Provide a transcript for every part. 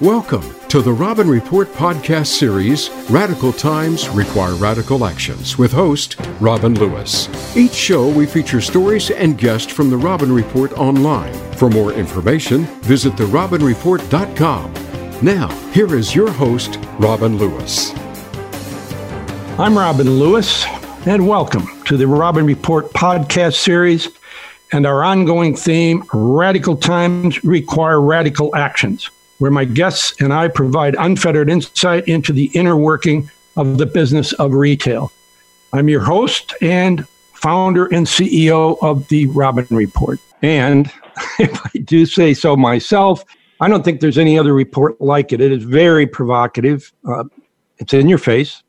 Welcome to the Robin Report podcast series, Radical Times Require Radical Actions, with host Robin Lewis. Each show we feature stories and guests from the Robin Report online. For more information, visit therobinreport.com. Now, here is your host, Robin Lewis. I'm Robin Lewis, and welcome to the Robin Report podcast series and our ongoing theme Radical Times Require Radical Actions where my guests and I provide unfettered insight into the inner working of the business of retail. I'm your host and founder and CEO of the Robin Report. And if I do say so myself, I don't think there's any other report like it. It is very provocative. Uh, it's in your face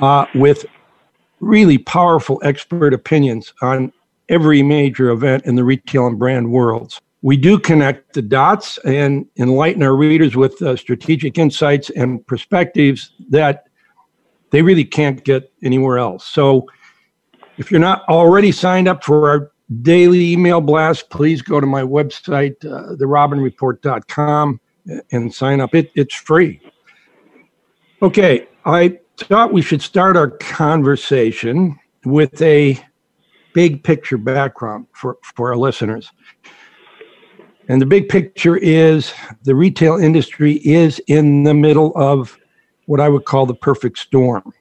uh, with really powerful expert opinions on every major event in the retail and brand worlds we do connect the dots and enlighten our readers with uh, strategic insights and perspectives that they really can't get anywhere else. So, if you're not already signed up for our daily email blast, please go to my website, uh, therobinreport.com, and sign up. It, it's free. Okay, I thought we should start our conversation with a big picture background for, for our listeners. And the big picture is the retail industry is in the middle of what I would call the perfect storm,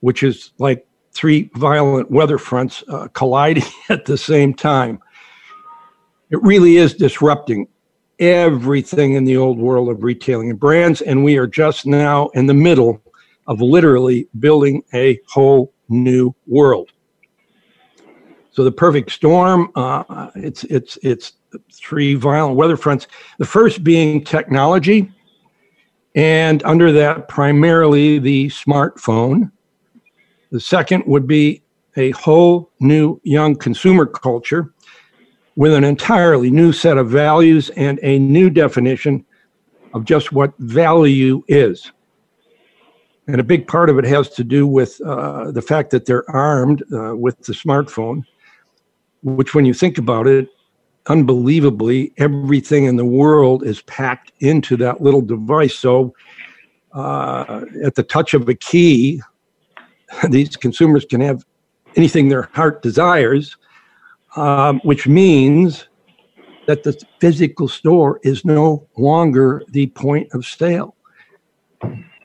which is like three violent weather fronts uh, colliding at the same time. It really is disrupting everything in the old world of retailing and brands, and we are just now in the middle of literally building a whole new world. So the perfect storm, uh, it's it's it's three violent weather fronts. The first being technology, and under that, primarily the smartphone. The second would be a whole new young consumer culture with an entirely new set of values and a new definition of just what value is. And a big part of it has to do with uh, the fact that they're armed uh, with the smartphone, which, when you think about it, unbelievably, everything in the world is packed into that little device. So, uh, at the touch of a key, these consumers can have anything their heart desires, um, which means that the physical store is no longer the point of sale.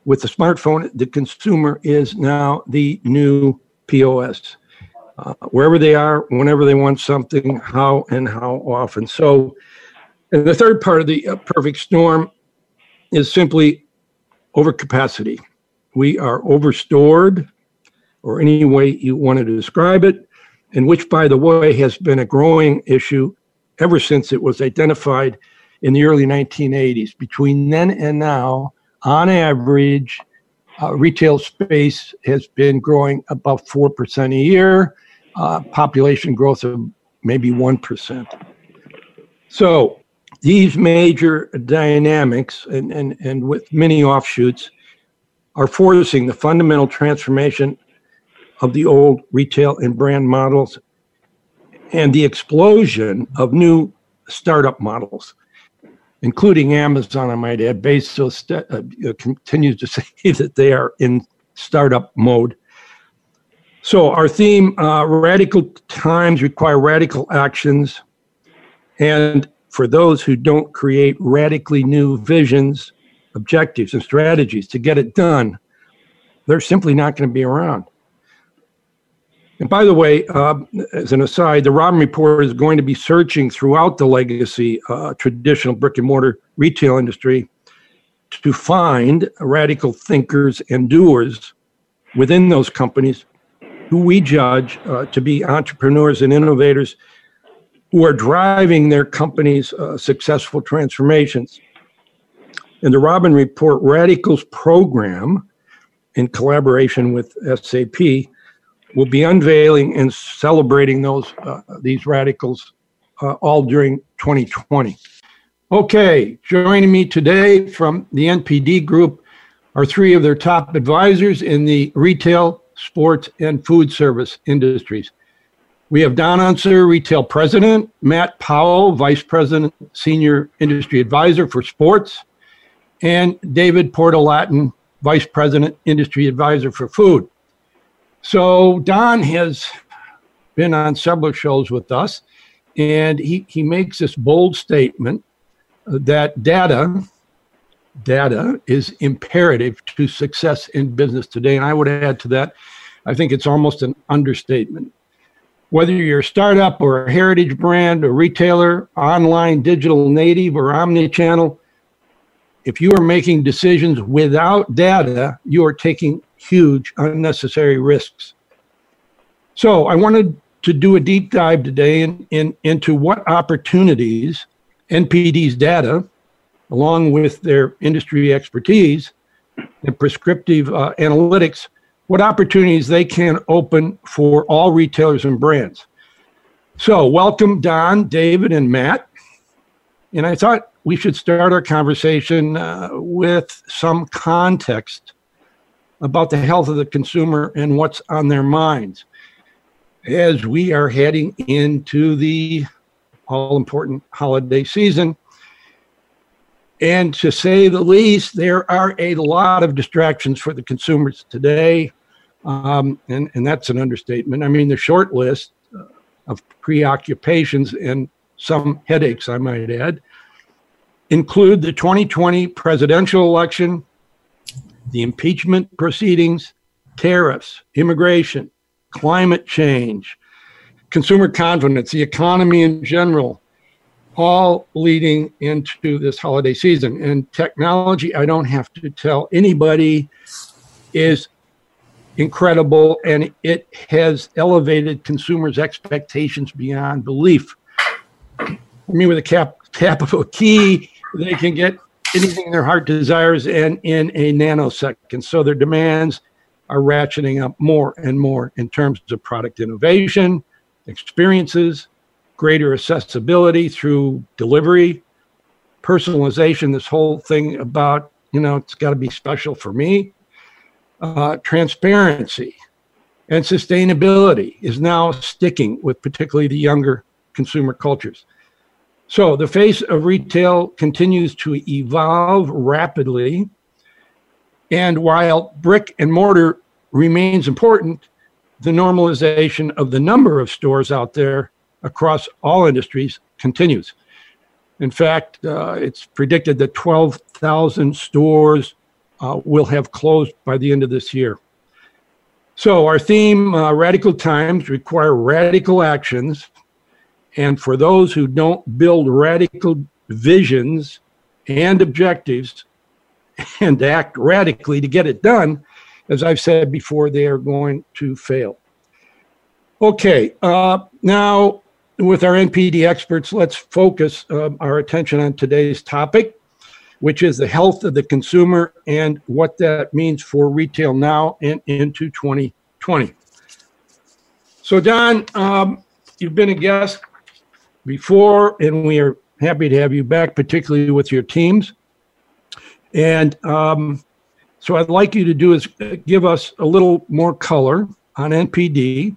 With the smartphone, the consumer is now the new POS uh, wherever they are, whenever they want something, how and how often. So, and the third part of the uh, perfect storm is simply overcapacity. We are overstored, or any way you want to describe it, and which, by the way, has been a growing issue ever since it was identified in the early 1980s. Between then and now, on average, uh, retail space has been growing about 4% a year uh, population growth of maybe 1%. So these major dynamics and, and, and with many offshoots are forcing the fundamental transformation of the old retail and brand models and the explosion of new startup models, including Amazon, I might add. Bezos uh, continues to say that they are in startup mode. So, our theme uh, radical times require radical actions. And for those who don't create radically new visions, objectives, and strategies to get it done, they're simply not going to be around. And by the way, uh, as an aside, the Robin Report is going to be searching throughout the legacy uh, traditional brick and mortar retail industry to find radical thinkers and doers within those companies who we judge uh, to be entrepreneurs and innovators who are driving their company's uh, successful transformations. And the Robin Report Radicals program, in collaboration with SAP, will be unveiling and celebrating those uh, these radicals uh, all during 2020. Okay, joining me today from the NPD Group are three of their top advisors in the retail sports, and food service industries. We have Don Unser, Retail President, Matt Powell, Vice President, Senior Industry Advisor for Sports, and David Portalatin, Vice President, Industry Advisor for Food. So Don has been on several shows with us, and he, he makes this bold statement that data data is imperative to success in business today. And I would add to that, I think it's almost an understatement. Whether you're a startup or a heritage brand, a retailer, online, digital native, or omni-channel, if you are making decisions without data, you are taking huge unnecessary risks. So I wanted to do a deep dive today in, in, into what opportunities NPD's data, along with their industry expertise and prescriptive uh, analytics, what opportunities they can open for all retailers and brands. So, welcome, Don, David, and Matt. And I thought we should start our conversation uh, with some context about the health of the consumer and what's on their minds as we are heading into the all important holiday season. And to say the least, there are a lot of distractions for the consumers today. Um, and, and that's an understatement. I mean, the short list uh, of preoccupations and some headaches, I might add, include the 2020 presidential election, the impeachment proceedings, tariffs, immigration, climate change, consumer confidence, the economy in general, all leading into this holiday season. And technology, I don't have to tell anybody, is incredible and it has elevated consumers' expectations beyond belief. I mean, with a cap, tap of a key, they can get anything their heart desires and in a nanosecond. So their demands are ratcheting up more and more in terms of product innovation, experiences, greater accessibility through delivery, personalization, this whole thing about, you know, it's got to be special for me. Uh, transparency and sustainability is now sticking with particularly the younger consumer cultures. So the face of retail continues to evolve rapidly. And while brick and mortar remains important, the normalization of the number of stores out there across all industries continues. In fact, uh, it's predicted that 12,000 stores uh, will have closed by the end of this year. So, our theme uh, Radical Times require radical actions and for those who don't build radical visions and objectives and act radically to get it done, as I've said before, they are going to fail. Okay, uh, now with our NPD experts, let's focus uh, our attention on today's topic, which is the health of the consumer and what that means for retail now and into 2020. So, Don, um, you've been a guest before, and we are happy to have you back, particularly with your teams. And um, so, I'd like you to do is give us a little more color on NPD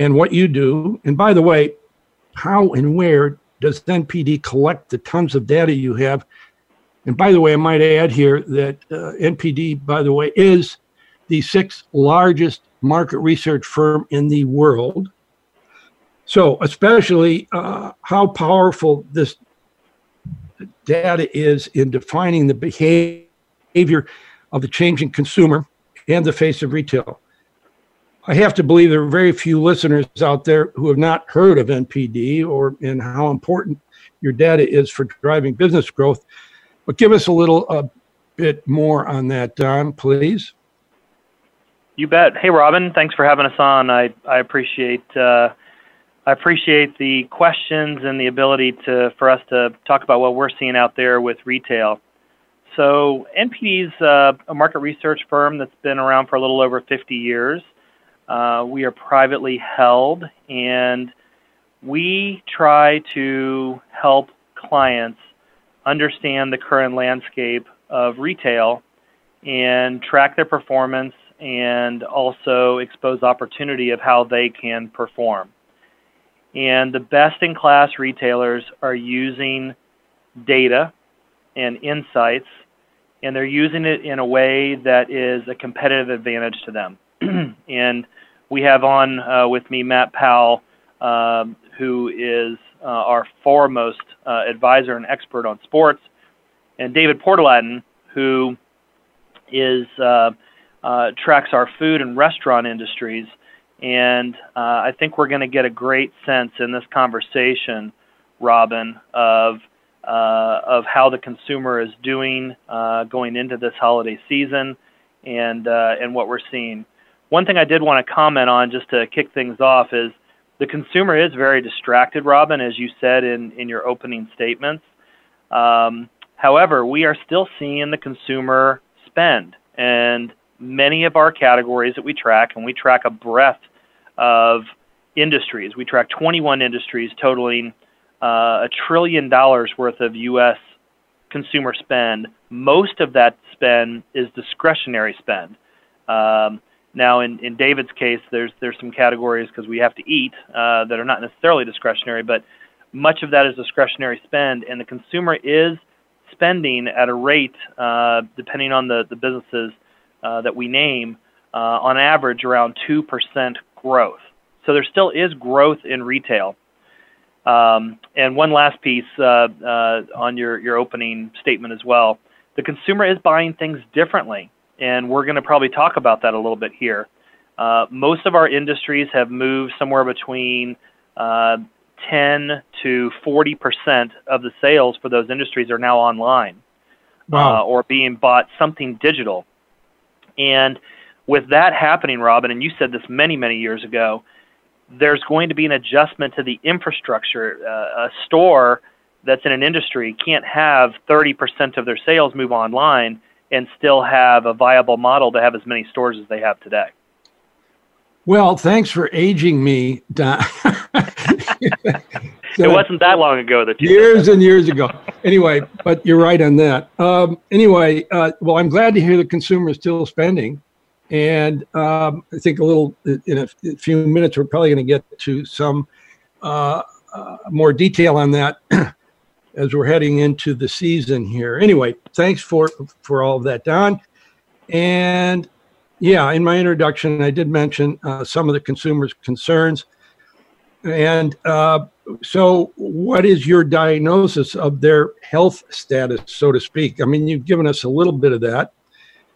and what you do. And by the way, how and where does NPD collect the tons of data you have? And by the way, I might add here that uh, NPD, by the way, is the sixth largest market research firm in the world. So, especially uh, how powerful this data is in defining the behavior of the changing consumer and the face of retail. I have to believe there are very few listeners out there who have not heard of NPD or in how important your data is for driving business growth. But give us a little a bit more on that, Don, please. You bet. Hey, Robin, thanks for having us on. I I appreciate uh, I appreciate the questions and the ability to for us to talk about what we're seeing out there with retail. So NPD is uh, a market research firm that's been around for a little over 50 years. Uh, we are privately held, and we try to help clients understand the current landscape of retail and track their performance and also expose opportunity of how they can perform. And the best in class retailers are using data and insights and they're using it in a way that is a competitive advantage to them. and we have on uh, with me Matt Powell, um, who is uh, our foremost uh, advisor and expert on sports, and David Portalatin, who is uh, uh, tracks our food and restaurant industries. And I think we're going to get a great sense in this conversation, Robin, of of how the consumer is doing going into this holiday season, and and what we're seeing. One thing I did want to comment on, just to kick things off, is the consumer is very distracted, Robin, as you said in in your opening statements. Um, however, we are still seeing the consumer spend, and many of our categories that we track, and we track a breadth of industries. We track 21 industries totaling uh, a trillion dollars worth of U.S. consumer spend. Most of that spend is discretionary spend. Um, now, in, in David's case, there's there's some categories because we have to eat uh, that are not necessarily discretionary, but much of that is discretionary spend, and the consumer is spending at a rate, uh, depending on the the businesses uh, that we name, uh, on average around two percent growth. So there still is growth in retail. Um, and one last piece uh, uh, on your, your opening statement as well. The consumer is buying things differently, and we're going to probably talk about that a little bit here. Uh, most of our industries have moved somewhere between uh, 10 to 40 percent of the sales for those industries are now online wow. Uh, or being bought something digital. And with that happening, Robin, and you said this many, many years ago, there's going to be an adjustment to the infrastructure. Uh, a store that's in an industry can't have 30% of their sales move online and still have a viable model to have as many stores as they have today. Well, thanks for aging me, Don. so, it wasn't that long ago that years and years ago. Anyway, but you're right on that. Um, anyway, uh, well, I'm glad to hear the consumer is still spending. And um, I think a little in a, few minutes, we're probably going to get to some uh, uh, more detail on that as we're heading into the season here. Anyway, thanks for for all of that, Don. And yeah, in my introduction, I did mention uh, some of the consumers' concerns. And uh, so, what is your diagnosis of their health status, so to speak? I mean, you've given us a little bit of that.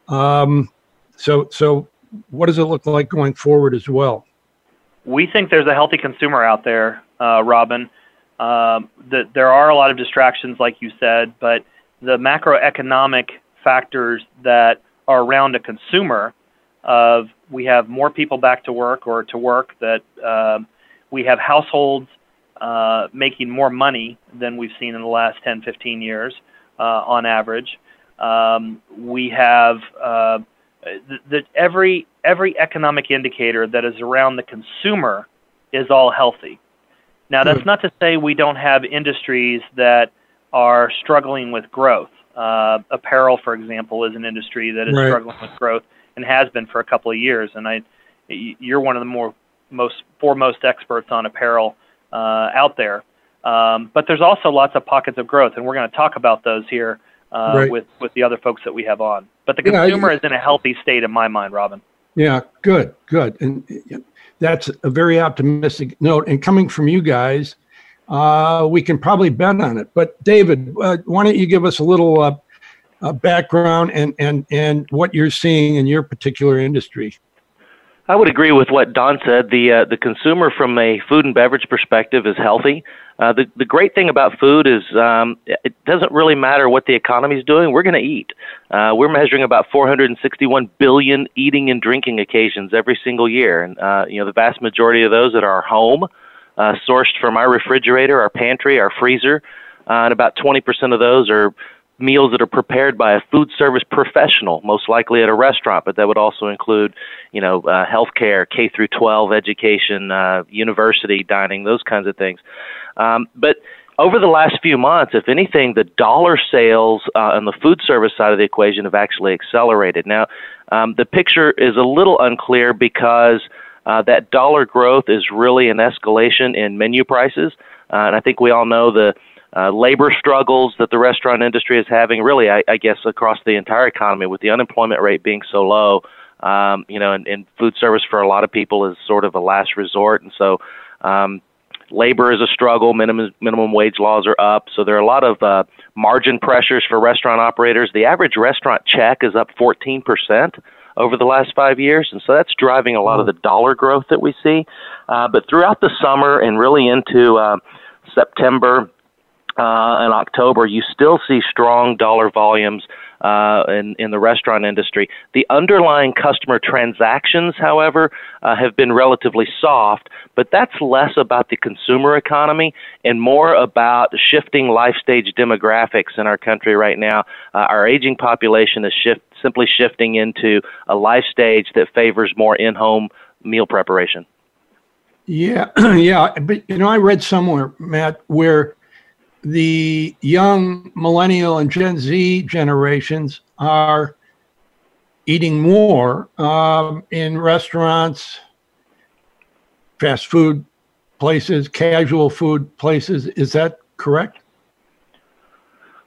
Um, so, so what does it look like going forward as well? We think there's a healthy consumer out there, uh, Robin. Um, there are a lot of distractions, like you said, but the macroeconomic factors that are around a consumer of we have more people back to work or to work that uh, we have households uh, making more money than we've seen in the last 10 15 years uh, on average um, we have uh, that every every economic indicator that is around the consumer is all healthy. Now, that's hmm. not to say we don't have industries that are struggling with growth. Uh, apparel, for example, is an industry that is right. struggling with growth and has been for a couple of years. And I, you're one of the more most foremost experts on apparel uh, out there. Um, but there's also lots of pockets of growth, and we're going to talk about those here uh, right. with with the other folks that we have on. But the consumer yeah, is in a healthy state in my mind, Robin. Yeah, good, good, and that's a very optimistic note. And coming from you guys, uh, we can probably bet on it. But David, uh, why don't you give us a little uh, uh, background and and and what you're seeing in your particular industry? I would agree with what Don said. The uh, the consumer from a food and beverage perspective is healthy. Uh, the the great thing about food is um, it doesn't really matter what the economy is doing. We're going to eat. Uh, we're measuring about 461 billion eating and drinking occasions every single year, and uh, you know the vast majority of those at our home, uh, sourced from our refrigerator, our pantry, our freezer, uh, and about 20% of those are meals that are prepared by a food service professional, most likely at a restaurant, but that would also include, you know, uh, healthcare, K through 12 education, uh, university dining, those kinds of things. Um, but over the last few months, if anything, the dollar sales uh, on the food service side of the equation have actually accelerated. Now, um, the picture is a little unclear because uh, that dollar growth is really an escalation in menu prices. Uh, and I think we all know the uh, labor struggles that the restaurant industry is having, really, I, I guess, across the entire economy, with the unemployment rate being so low. Um, you know, and, and food service for a lot of people is sort of a last resort, and so um, labor is a struggle. Minimum minimum wage laws are up, so there are a lot of uh, margin pressures for restaurant operators. The average restaurant check is up 14 percent over the last five years, and so that's driving a lot of the dollar growth that we see. Uh, but throughout the summer and really into uh, September uh, and October, you still see strong dollar volumes uh, in, in the restaurant industry. The underlying customer transactions, however, uh, have been relatively soft, but that's less about the consumer economy and more about shifting life stage demographics in our country right now. Uh, our aging population is shift, simply shifting into a life stage that favors more in home meal preparation. Yeah, yeah, but you know, I read somewhere, Matt, where the young millennial and Gen Z generations are eating more um, in restaurants, fast food places, casual food places. Is that correct?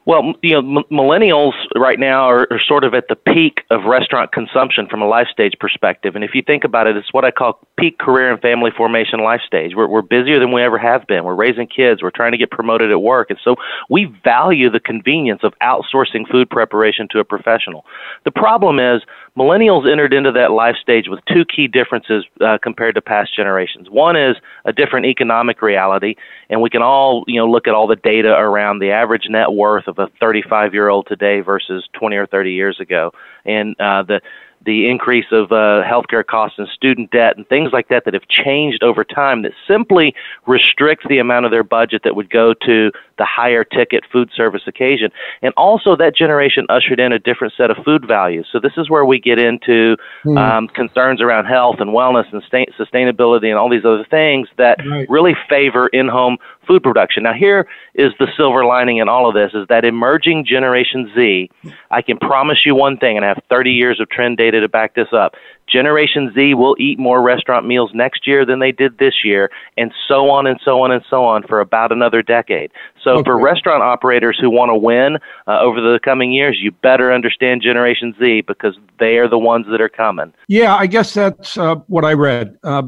Well, you know, m- millennials right now are, are sort of at the peak of restaurant consumption from a life stage perspective. And if you think about it, it's what I call peak career and family formation life stage. We're, we're busier than we ever have been. We're raising kids. We're trying to get promoted at work. And so we value the convenience of outsourcing food preparation to a professional. The problem is millennials entered into that life stage with two key differences uh, compared to past generations. One is a different economic reality, and we can all you know look at all the data around the average net worth of a 35 year old today versus 20 or 30 years ago, and uh, the the increase of uh, healthcare costs and student debt and things like that that have changed over time that simply restricts the amount of their budget that would go to the higher ticket food service occasion. And also, that generation ushered in a different set of food values. So, this is where we get into mm. um, concerns around health and wellness and sustainability and all these other things that right. really favor in home food production. Now, here is the silver lining in all of this: is that emerging Generation Z. I can promise you one thing, and I have 30 years of trend data to back this up. Generation Z will eat more restaurant meals next year than they did this year, and so on and so on and so on for about another decade. So, okay. for restaurant operators who want to win uh, over the coming years, you better understand Generation Z because they are the ones that are coming. Yeah, I guess that's uh, what I read. Uh,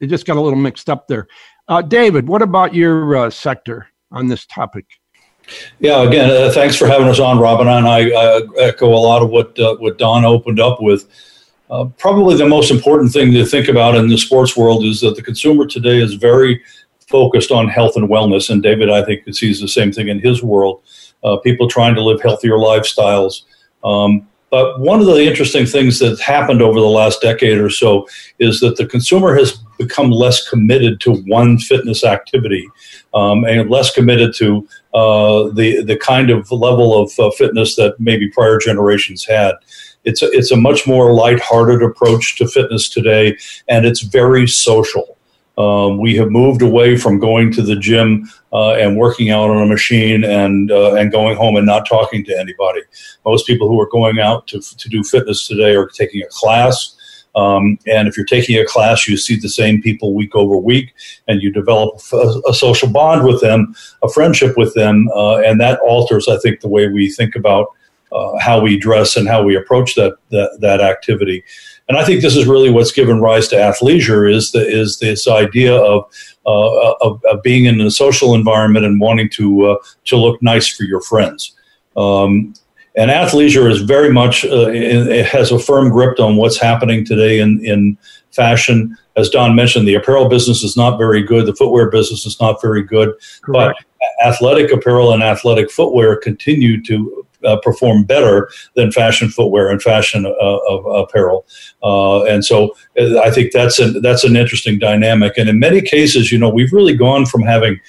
it just got a little mixed up there. Uh, David, what about your uh, sector on this topic? Yeah, again, uh, thanks for having us on, Robin. And I, I echo a lot of what uh, what Don opened up with. Uh, probably the most important thing to think about in the sports world is that the consumer today is very focused on health and wellness. And David, I think, sees the same thing in his world. Uh, people trying to live healthier lifestyles. Um, but one of the interesting things that's happened over the last decade or so is that the consumer has become less committed to one fitness activity um, and less committed to uh, the the kind of level of uh, fitness that maybe prior generations had. It's a, it's a much more lighthearted approach to fitness today, and it's very social. Um, we have moved away from going to the gym uh, and working out on a machine and uh, and going home and not talking to anybody. Most people who are going out to to do fitness today are taking a class. Um, and if you're taking a class, you see the same people week over week, and you develop a, a social bond with them, a friendship with them, uh, and that alters, I think, the way we think about uh, how we dress and how we approach that, that that activity. And I think this is really what's given rise to athleisure is the, is this idea of, uh, of, of being in a social environment and wanting to uh, to look nice for your friends. Um, and athleisure is very much uh, it has a firm grip on what's happening today in in fashion. As Don mentioned, the apparel business is not very good. The footwear business is not very good. Correct. But athletic apparel and athletic footwear continue to uh, perform better than fashion footwear and fashion uh, apparel. Uh, and so uh, I think that's an, that's an interesting dynamic. And in many cases, you know, we've really gone from having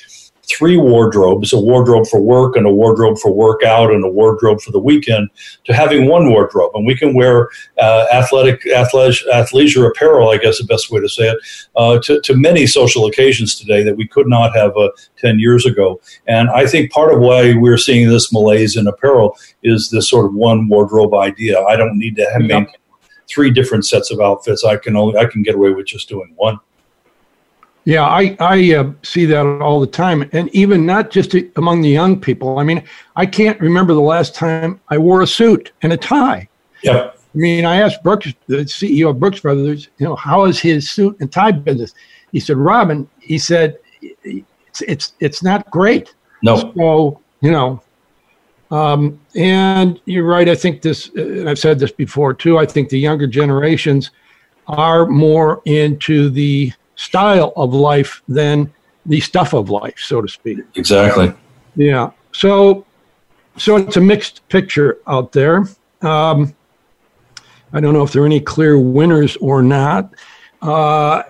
three wardrobes a wardrobe for work and a wardrobe for workout and a wardrobe for the weekend to having one wardrobe. And we can wear uh, athletic athleisure, athleisure apparel i guess the best way to say it uh, to, to many social occasions today that we could not have uh, 10 years ago. And i think part of why we're seeing this malaise in apparel is this sort of one wardrobe idea. I don't need to have yep. three different sets of outfits. I can only i can get away with just doing one Yeah, I I uh, see that all the time, and even not just among the young people. I mean, I can't remember the last time I wore a suit and a tie. Yep. I mean, I asked Brooks, the CEO of Brooks Brothers, you know, how is his suit and tie business? He said, Robin, he said, it's it's it's not great. No. So you know, um, and you're right. I think this, and I've said this before too. I think the younger generations are more into the style of life than the stuff of life, so to speak. Exactly. Yeah. So, so it's a mixed picture out there. Um, I don't know if there are any clear winners or not. Uh,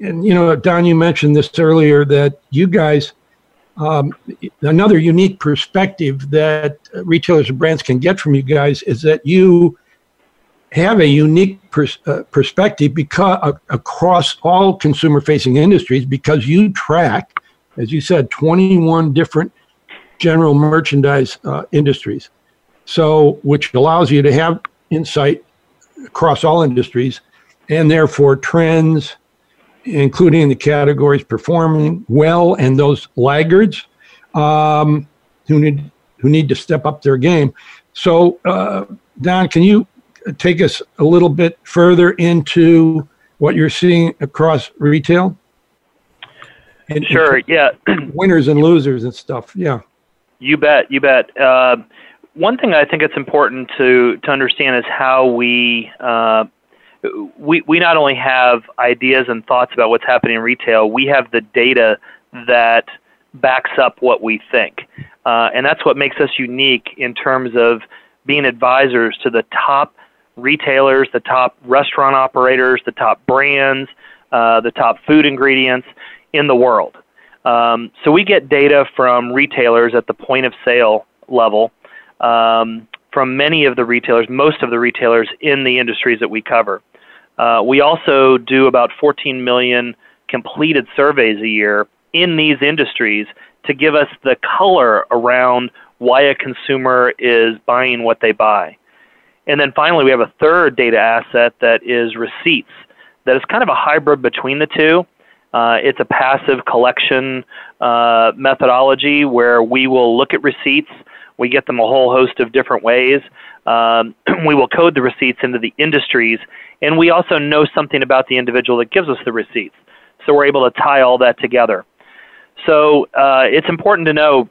and you know, Don, you mentioned this earlier that you guys, um, another unique perspective that retailers and brands can get from you guys is that you have a unique pers- uh, perspective because uh, across all consumer-facing industries because you track, as you said, 21 different general merchandise uh, industries. So, which allows you to have insight across all industries, and therefore trends, including the categories performing well and those laggards um, who need who need to step up their game. So, uh, Don, can you take us a little bit further into what you're seeing across retail? And, sure. And yeah. winners and losers and stuff. Yeah. You bet. You bet. Uh, one thing I think it's important to to understand is how we. Uh, we we not only have ideas and thoughts about what's happening in retail, we have the data that backs up what we think, uh, and that's what makes us unique in terms of being advisors to the top retailers, the top restaurant operators, the top brands, uh, the top food ingredients in the world. Um, so we get data from retailers at the point of sale level um, from many of the retailers, most of the retailers in the industries that we cover. Uh, we also do about 14 million completed surveys a year in these industries to give us the color around why a consumer is buying what they buy. And then finally, we have a third data asset that is receipts, that is kind of a hybrid between the two. Uh, it's a passive collection uh, methodology where we will look at receipts. We get them a whole host of different ways. Um, we will code the receipts into the industries, and we also know something about the individual that gives us the receipts. So we're able to tie all that together. So uh, it's important to know,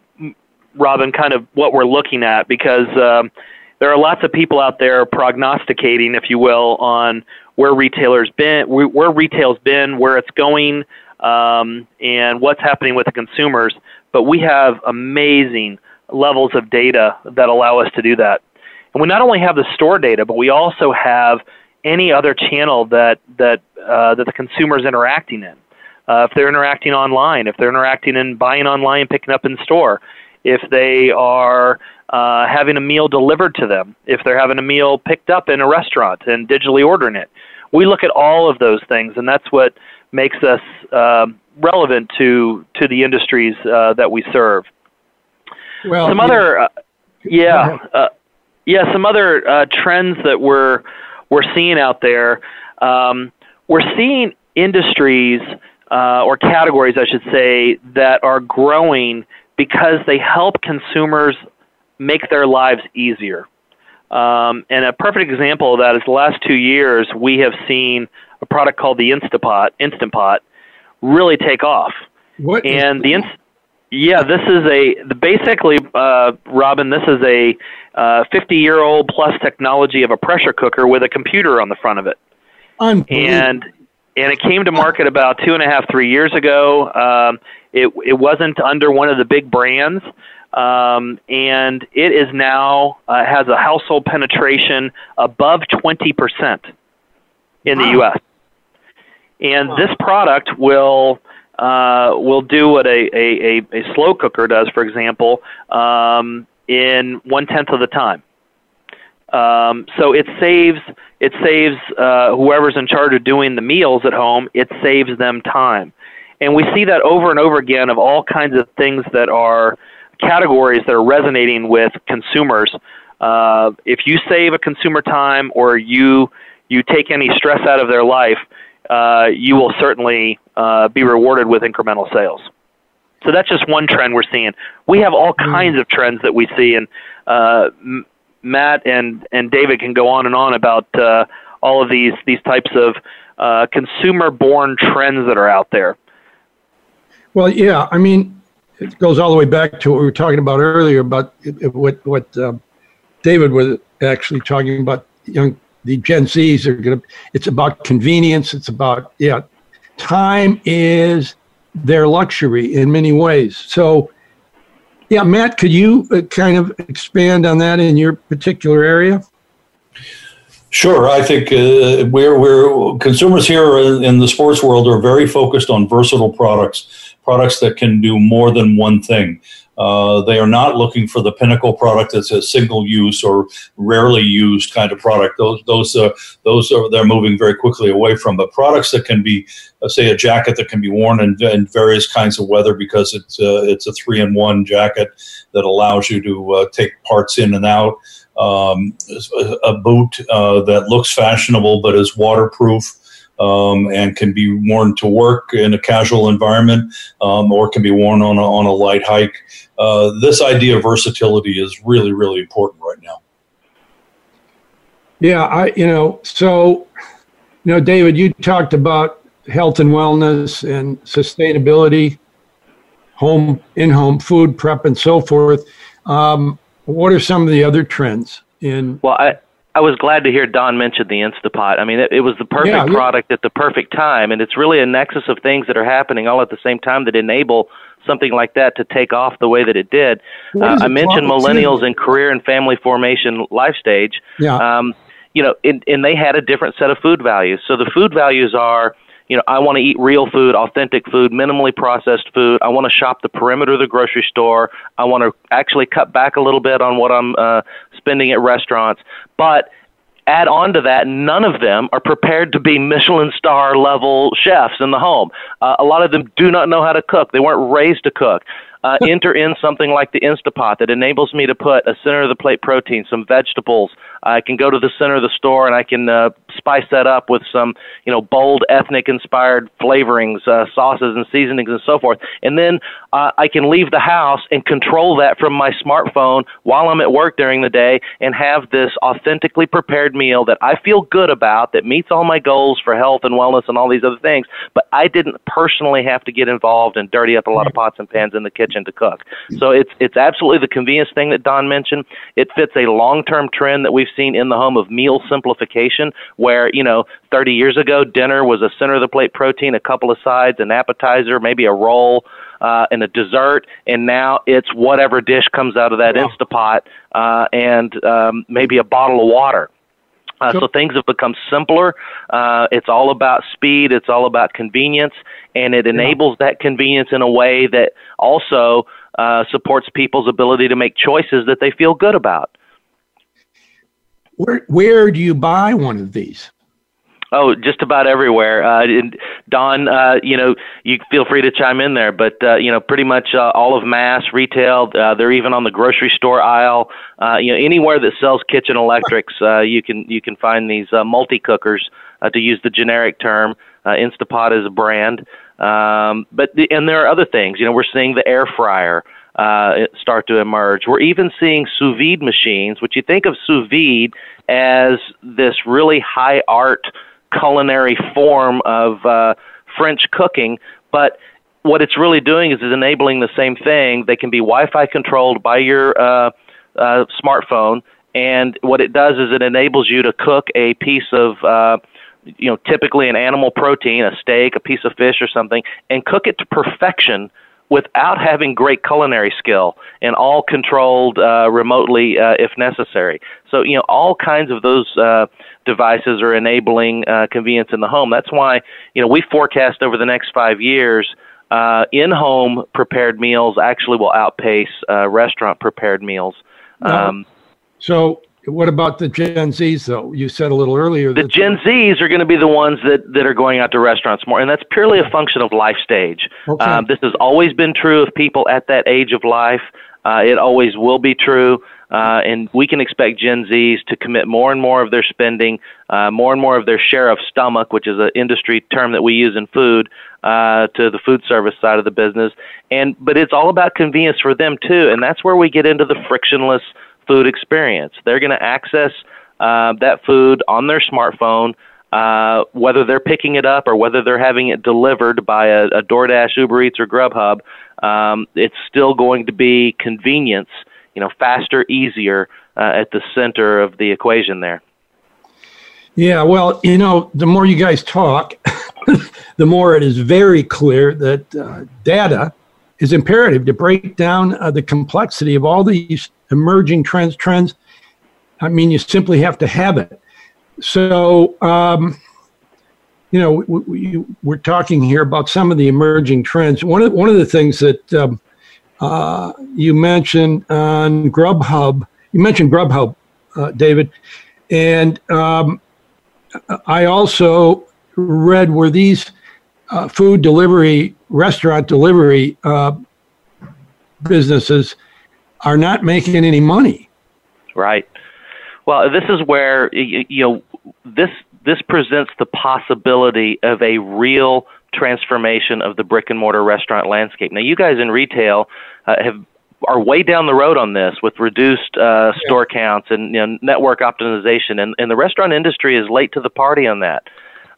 Robin, kind of what we're looking at because um, there are lots of people out there prognosticating, if you will, on where retailers been, where retail's been, where it's going, um, and what's happening with the consumers. But we have amazing levels of data that allow us to do that. And we not only have the store data, but we also have any other channel that that uh, that the consumer is interacting in. Uh, if they're interacting online, if they're interacting in buying online, picking up in store, if they are uh, having a meal delivered to them, if they're having a meal picked up in a restaurant and digitally ordering it. We look at all of those things, and that's what makes us uh, relevant to to the industries uh, that we serve. Well, some other, uh, yeah, uh, yeah, some other uh, trends that we're we're seeing out there. Um, we're seeing industries or categories, I should say, that are growing because they help consumers make their lives easier. Um, and a perfect example of that is the last two years we have seen a product called the Instapot, Instant Pot, really take off. What and the Inst- yeah, this is a the basically, uh, Robin. This is a uh, 50 year old plus technology of a pressure cooker with a computer on the front of it. And and it came to market about two and a half, three years ago. Um, it it wasn't under one of the big brands um, and it is now uh, has a household penetration above 20% in wow. the U.S. And wow. this product will uh, will do what a, a, a, slow cooker does, for example, um, in one tenth of the time. Um, so it saves it saves uh, whoever's in charge of doing the meals at home. It saves them time, and we see that over and over again of all kinds of things that are categories that are resonating with consumers. Uh, if you save a consumer time or you you take any stress out of their life, uh, you will certainly uh, be rewarded with incremental sales. So that's just one trend we're seeing. We have all mm. kinds of trends that we see, and uh, Matt and and David can go on and on about uh, all of these these types of uh, consumer-born trends that are out there. Well, yeah, I mean, it goes all the way back to what we were talking about earlier about what what uh, David was actually talking about. Young the Gen Zs are going to. It's about convenience. It's about yeah, time is their luxury in many ways. So, yeah, Matt, could you uh, kind of expand on that in your particular area? Sure, I think uh, we're we're consumers here in the sports world are very focused on versatile products, products that can do more than one thing. Uh, they are not looking for the pinnacle product that's a single use or rarely used kind of product. Those those uh, those are they're moving very quickly away from. But products that can be, uh, say, a jacket that can be worn in, in various kinds of weather because it's uh, it's a three in one jacket that allows you to uh, take parts in and out um, a boot uh, that looks fashionable but is waterproof. Um, and can be worn to work in a casual environment um, or can be worn on a, on a light hike. Uh, this idea of versatility is really, really important right now. Yeah, I, you know, so, you know, David, you talked about health and wellness and sustainability, home, in home food prep, and so forth. Um, what are some of the other trends in? Well, I I was glad to hear Don mention the Instapot. I mean, it, it was the perfect yeah, product at the perfect time, and it's really a nexus of things that are happening all at the same time that enable something like that to take off the way that it did. Uh, I mentioned millennials in career and family formation life stage. Yeah. Um, you know, and, and they had a different set of food values. So the food values are you know, I want to eat real food, authentic food, minimally processed food. I want to shop the perimeter of the grocery store. I want to actually cut back a little bit on what I'm uh, spending at restaurants. But add on to that, none of them are prepared to be Michelin star level chefs in the home. Uh, a lot of them do not know how to cook. They weren't raised to cook uh, enter in something like the Instapot that enables me to put a center of the plate protein, some vegetables. I can go to the center of the store and I can uh, spice that up with some, you know, bold ethnic inspired flavorings, uh, sauces and seasonings and so forth. And then uh, I can leave the house and control that from my smartphone while I'm at work during the day and have this authentically prepared meal that I feel good about that meets all my goals for health and wellness and all these other things. But I didn't personally have to get involved and dirty up a lot of pots and pans in the kitchen to cook. So it's it's absolutely the convenience thing that Don mentioned. It fits a long-term trend that we've seen in the home of meal simplification, where you know 30 years ago dinner was a center of the plate protein, a couple of sides, an appetizer, maybe a roll. Uh, and a dessert, and now it's whatever dish comes out of that wow. Instapot, uh, and um, maybe a bottle of water. Uh, so things have become simpler. Uh, it's all about speed. It's all about convenience, and it enables yeah. that convenience in a way that also uh, supports people's ability to make choices that they feel good about. Where where do you buy one of these? Oh, just about everywhere. Uh, Don, uh, you know, you feel free to chime in there, but uh, you know, pretty much uh, all of mass retail. Uh, they're even on the grocery store aisle. Uh, you know, anywhere that sells kitchen electrics, uh, you can you can find these uh, multi cookers. Uh, to use the generic term, uh, Instapot is a brand. Um, but the, and there are other things. You know, we're seeing the air fryer uh, start to emerge. We're even seeing sous vide machines, which you think of sous vide as this really high art culinary form of uh, French cooking, but what it's really doing is, is enabling the same thing. They can be Wi-Fi controlled by your uh, uh, smartphone, and what it does is it enables you to cook a piece of uh, you know typically an animal protein, a steak, a piece of fish, or something, and cook it to perfection without having great culinary skill and all controlled uh, remotely uh, if necessary. So, you know, all kinds of those uh, devices are enabling uh, convenience in the home. That's why, you know, we forecast over the next five years. Uh, in-home prepared meals actually will outpace uh, restaurant prepared meals. Um, so what about the Gen Zs, though? You said a little earlier that. the Gen Zs are going to be the ones that, that are going out to restaurants more, and that's purely a function of life stage. Okay. Um, this has always been true of people at that age of life. Uh, it always will be true. Uh, and we can expect Gen Zs to commit more and more of their spending, uh, more and more of their share of stomach, which is an industry term that we use in food, uh, to the food service side of the business. And but it's all about convenience for them too, and that's where we get into the frictionless food experience. They're going to access uh, that food on their smartphone. Uh, whether they're picking it up or whether they're having it delivered by a, a DoorDash, Uber Eats, or Grubhub, um, it's still going to be convenience you know, faster, easier uh, at the center of the equation there. Yeah, well, you know, the more you guys talk, the more it is very clear that uh, data is imperative to break down uh, the complexity of all these emerging trends. Trends, I mean, you simply have to have it. So, um, you know, we, are talking here about some of the emerging trends. One of one of the things that um, uh, you mentioned on Grubhub. You mentioned Grubhub, uh, David, and um, I also read where these uh, food delivery, restaurant delivery uh, businesses are not making any money. Right. Well, this is where you know this this presents the possibility of a real transformation of the brick and mortar restaurant landscape. Now, you guys in retail uh, have are way down the road on this with reduced uh, store counts and you know, network optimization, and, and the restaurant industry is late to the party on that.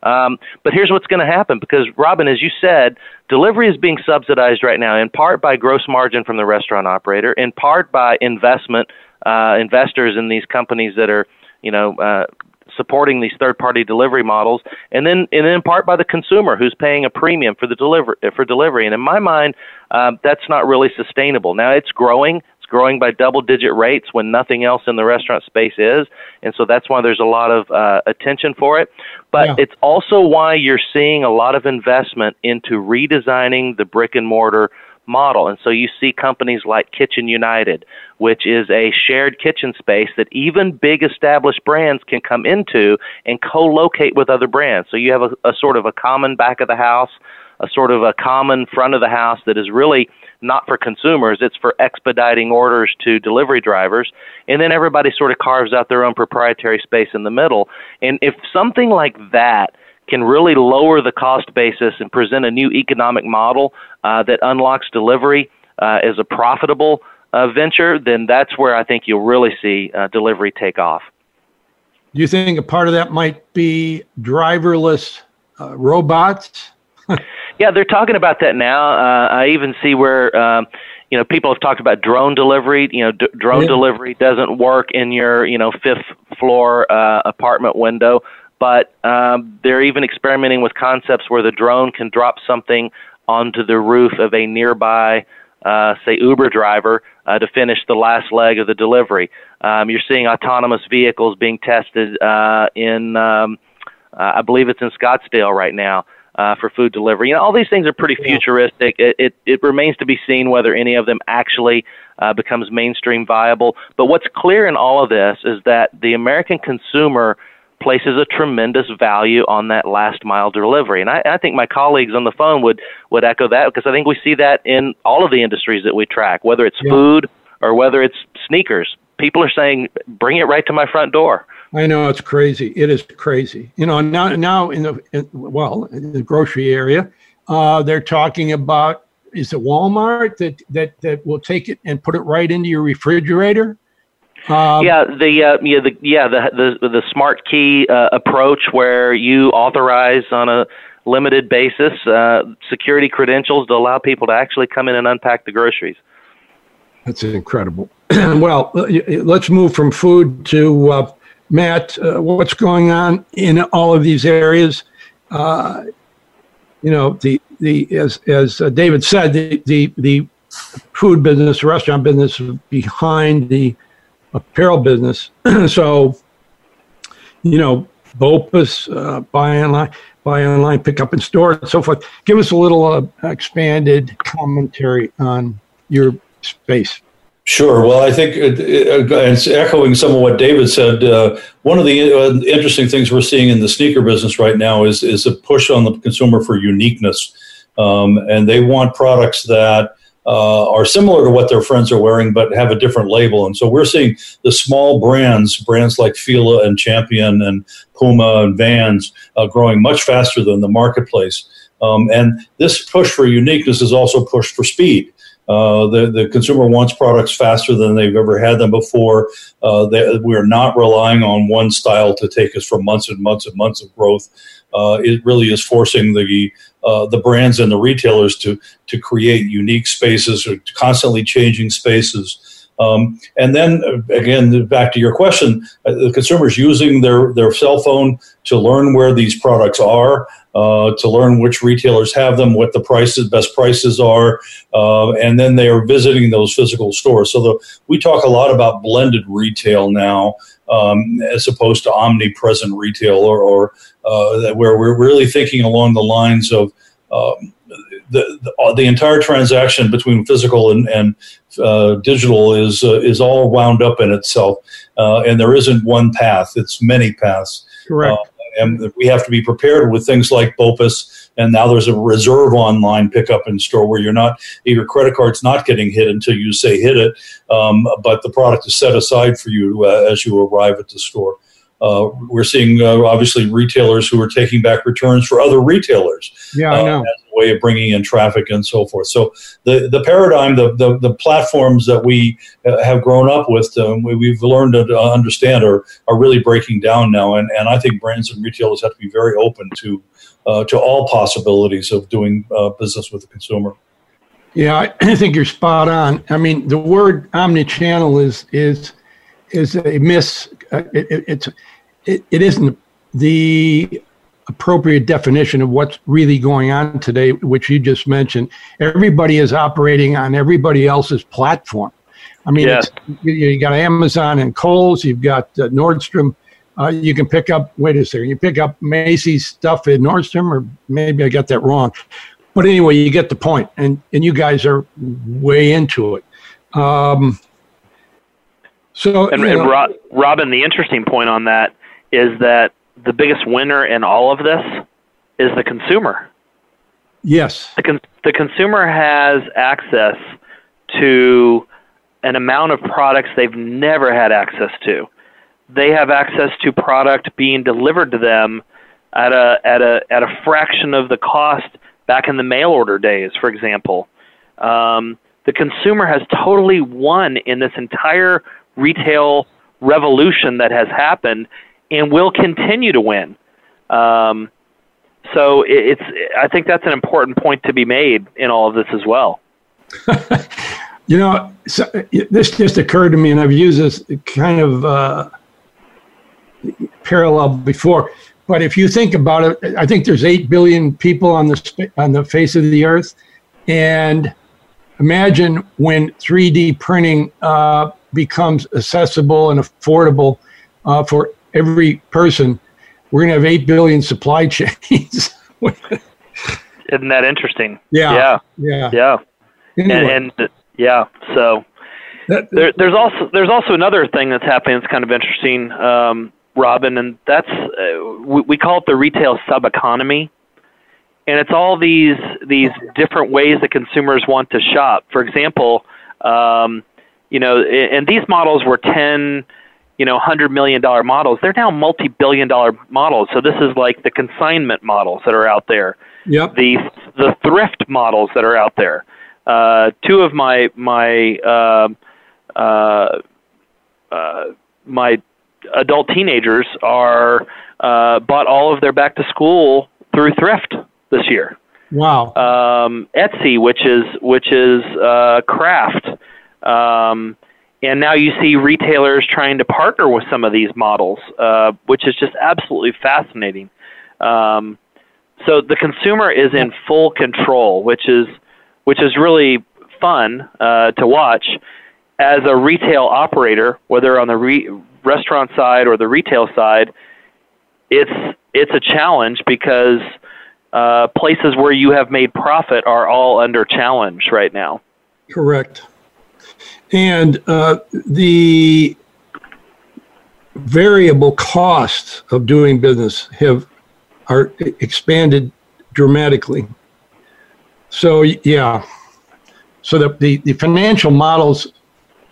Um, but here's what's going to happen because, Robin, as you said, delivery is being subsidized right now in part by gross margin from the restaurant operator, in part by investment uh, investors in these companies that are, you know, uh, supporting these third-party delivery models, and then and then in part by the consumer who's paying a premium for the deliver for delivery. And in my mind, um, that's not really sustainable. Now it's growing. Growing by double-digit rates when nothing else in the restaurant space is, and so that's why there's a lot of uh, attention for it. But yeah. it's also why you're seeing a lot of investment into redesigning the brick and mortar model. And so you see companies like Kitchen United, which is a shared kitchen space that even big established brands can come into and co locate with other brands. So you have a, a sort of a common back of the house, a sort of a common front of the house that is really not for consumers, it's for expediting orders to delivery drivers. And then everybody sort of carves out their own proprietary space in the middle. And if something like that can really lower the cost basis and present a new economic model uh, that unlocks delivery uh, as a profitable uh, venture, then that's where I think you'll really see uh, delivery take off. Do you think a part of that might be driverless uh, robots? Yeah, they're talking about that now. Uh, I even see where. Um, you know, people have talked about drone delivery. You know, d- drone yeah. delivery doesn't work in your, you know, fifth floor uh, apartment window but um, they're even experimenting with concepts where the drone can drop something onto the roof of a nearby, uh, say, Uber driver uh, to finish the last leg of the delivery. Um, you're seeing autonomous vehicles being tested uh, in, um, uh, I believe it's in Scottsdale right now. Uh, for food delivery, you know, all these things are pretty futuristic. It, it, it remains to be seen whether any of them actually uh, becomes mainstream viable. But what's clear in all of this is that the American consumer places a tremendous value on that last mile delivery. And I, I think my colleagues on the phone would, would echo that because I think we see that in all of the industries that we track, whether it's yeah. food or whether it's sneakers. People are saying, bring it right to my front door. I know it's crazy. It is crazy. You know, now now in the in, well in the grocery area, uh, they're talking about is it Walmart that that that will take it and put it right into your refrigerator? Um, yeah, the uh, yeah the yeah the the, the smart key uh, approach where you authorize on a limited basis uh, security credentials to allow people to actually come in and unpack the groceries. That's incredible. well, let's move from food to uh, Matt. Uh, what's going on in all of these areas? Uh, you know, the the as as David said, the the the food business, restaurant business, behind the apparel business. so, you know, BOPUS, uh, buy online, buy online, pick up in store, and so forth. Give us a little uh, expanded commentary on your space. Sure. Well, I think it, it, it's echoing some of what David said. Uh, one of the uh, interesting things we're seeing in the sneaker business right now is is a push on the consumer for uniqueness, um, and they want products that uh, are similar to what their friends are wearing, but have a different label. And so we're seeing the small brands, brands like Fila and Champion and Puma and Vans, uh, growing much faster than the marketplace. Um, and this push for uniqueness is also pushed for speed. Uh, the, the consumer wants products faster than they've ever had them before. Uh, we're not relying on one style to take us for months and months and months of growth. Uh, it really is forcing the uh, the brands and the retailers to to create unique spaces or constantly changing spaces. Um, and then uh, again, back to your question, uh, the consumers using their their cell phone to learn where these products are, uh, to learn which retailers have them, what the prices, best prices are, uh, and then they are visiting those physical stores. So the, we talk a lot about blended retail now, um, as opposed to omnipresent retail, or, or uh, where we're really thinking along the lines of um, the, the, uh, the, entire transaction between physical and, and uh, digital is uh, is all wound up in itself, uh, and there isn't one path; it's many paths. Correct. And we have to be prepared with things like BOPUS, and now there's a reserve online pickup in store where you're not your credit card's not getting hit until you say hit it, um, but the product is set aside for you uh, as you arrive at the store. Uh, we're seeing uh, obviously retailers who are taking back returns for other retailers. Yeah, I uh. As a way of bringing in traffic and so forth. So the the paradigm, the the, the platforms that we uh, have grown up with, um, we, have learned to understand are are really breaking down now. And and I think brands and retailers have to be very open to uh, to all possibilities of doing business with the consumer. Yeah, I think you're spot on. I mean, the word omni-channel is is is a miss. Uh, it, it, it's it, it isn't the appropriate definition of what's really going on today, which you just mentioned. Everybody is operating on everybody else's platform. I mean, you, you, got Amazon and Kohl's, you've got uh, Nordstrom. Uh, you can pick up, wait a second, you pick up Macy's stuff at Nordstrom, or maybe I got that wrong. But anyway, you get the point, and, and you guys are way into it. Um, so, and, and Ro- Robin, the interesting point on that is that the biggest winner in all of this is the consumer. Yes. The, con- the consumer has access to an amount of products they've never had access to. They have access to product being delivered to them at a at a at a fraction of the cost back in the mail order days, for example. Um, the consumer has totally won in this entire retail revolution that has happened and will continue to win. Um, so it's I think that's an important point to be made in all of this as well. you know, so this just occurred to me, and I've used this kind of uh, parallel before. But if you think about it, I think there's eight billion people on the on the face of the earth, and imagine when 3D printing uh, becomes accessible and affordable uh, for every person, we're going to have 8 billion supply chains. Isn't that interesting? Yeah. Yeah. Yeah. Yeah. Anyway. And, and, yeah, so that, there, there's also there's also another thing that's happening that's kind of interesting, um, Robin, and that's uh, we, we call it the retail sub economy, and it's all these these different ways that consumers want to shop. For example, um, you know, and these models were ten you know, hundred million dollar models. They're now multi billion dollar models. So this is like the consignment models that are out there. Yep. The the thrift models that are out there. Uh, two of my my uh, uh, uh, my adult teenagers are uh, bought all of their back to school through thrift this year. Wow. Um, Etsy, which is which is uh, craft. Um, and now you see retailers trying to partner with some of these models, uh, which is just absolutely fascinating. Um, so the consumer is in full control, which is which is really fun uh, to watch. As a retail operator, whether on the re- restaurant side or the retail side, it's it's a challenge because uh, places where you have made profit are all under challenge right now. Correct and uh, the variable costs of doing business have are expanded dramatically. So yeah, so that the, the financial models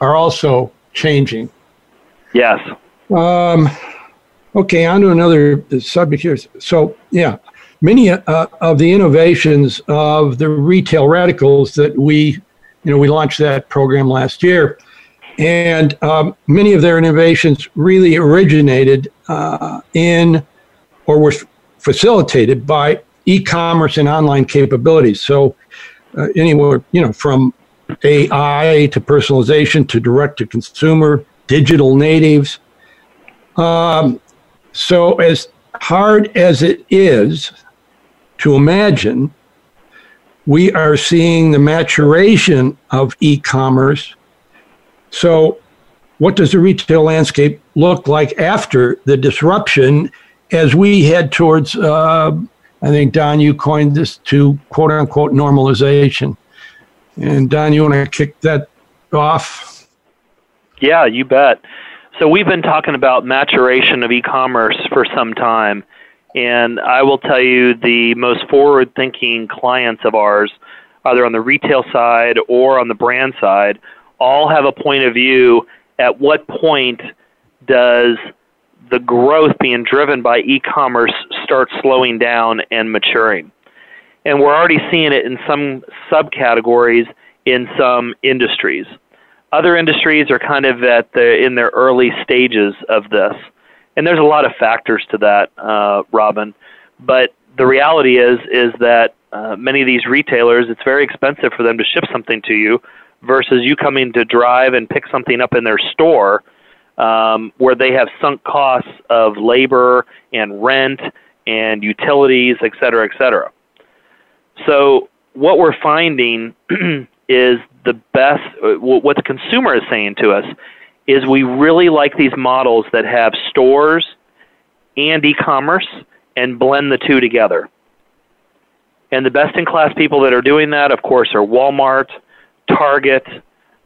are also changing. Yes. Um, okay, on to another subject here. So, yeah, many uh, of the innovations of the retail radicals that we, you know, we launched that program last year, and um, many of their innovations really originated uh, in or were facilitated by e-commerce and online capabilities. So, uh, anywhere you know from AI to personalization to direct to consumer, digital natives. Um, so, as hard as it is to imagine, we are seeing the maturation of e commerce. So, what does the retail landscape look like after the disruption as we head towards, uh, I think, Don, you coined this to quote unquote normalization? And Don, you want to kick that off? Yeah, you bet. So we've been talking about maturation of e-commerce for some time, and I will tell you the most forward-thinking clients of ours, either on the retail side or on the brand side, all have a point of view at what point does the growth being driven by e-commerce start slowing down and maturing and we're already seeing it in some subcategories in some industries. Other industries are kind of at the in their early stages of this, and there's a lot of factors to that, uh, Robin. But the reality is is that uh, many of these retailers, it's very expensive for them to ship something to you, versus you coming to drive and pick something up in their store, um, where they have sunk costs of labor and rent and utilities, et cetera, et cetera. So what we're finding is the best. What the consumer is saying to us is we really like these models that have stores and e-commerce and blend the two together. And the best in class people that are doing that, of course, are Walmart, Target,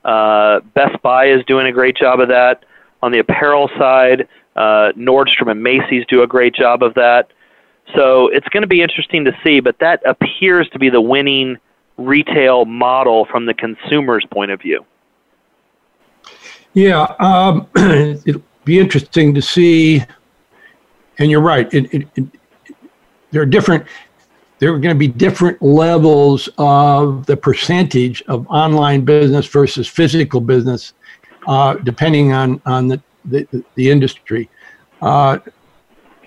uh, Best Buy is doing a great job of that. On the apparel side, uh, Nordstrom and Macy's do a great job of that. So it's going to be interesting to see, but that appears to be the winning retail model from the consumer's point of view. Yeah, um, it'll be interesting to see. And you're right. It, it, it, there are different. There are going to be different levels of the percentage of online business versus physical business, uh, depending on on the the, the industry. Uh,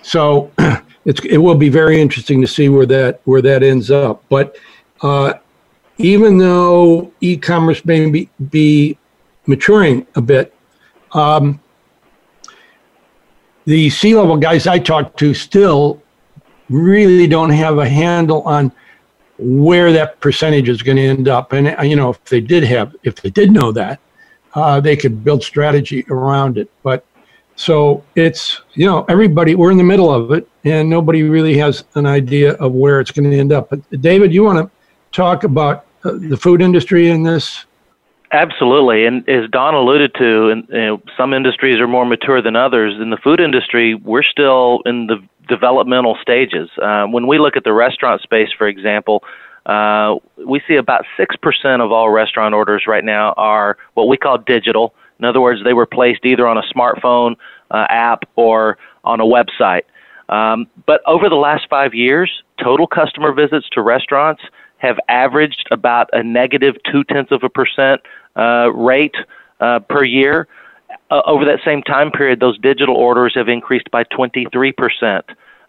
so it's, it will be very interesting to see where that where that ends up. But uh, even though e-commerce may be, be maturing a bit, um, the C-level guys I talk to still really don't have a handle on where that percentage is going to end up. And uh, you know, if they did have, if they did know that, uh, they could build strategy around it. But so it's, you know, everybody, we're in the middle of it and nobody really has an idea of where it's going to end up. But David, you want to talk about uh, the food industry in this? Absolutely. And as Don alluded to, and, you know, some industries are more mature than others. In the food industry, we're still in the developmental stages. Uh, when we look at the restaurant space, for example, uh, we see about 6% of all restaurant orders right now are what we call digital in other words, they were placed either on a smartphone uh, app or on a website. Um, but over the last five years, total customer visits to restaurants have averaged about a negative two tenths of a percent uh, rate uh, per year. Uh, over that same time period, those digital orders have increased by 23 percent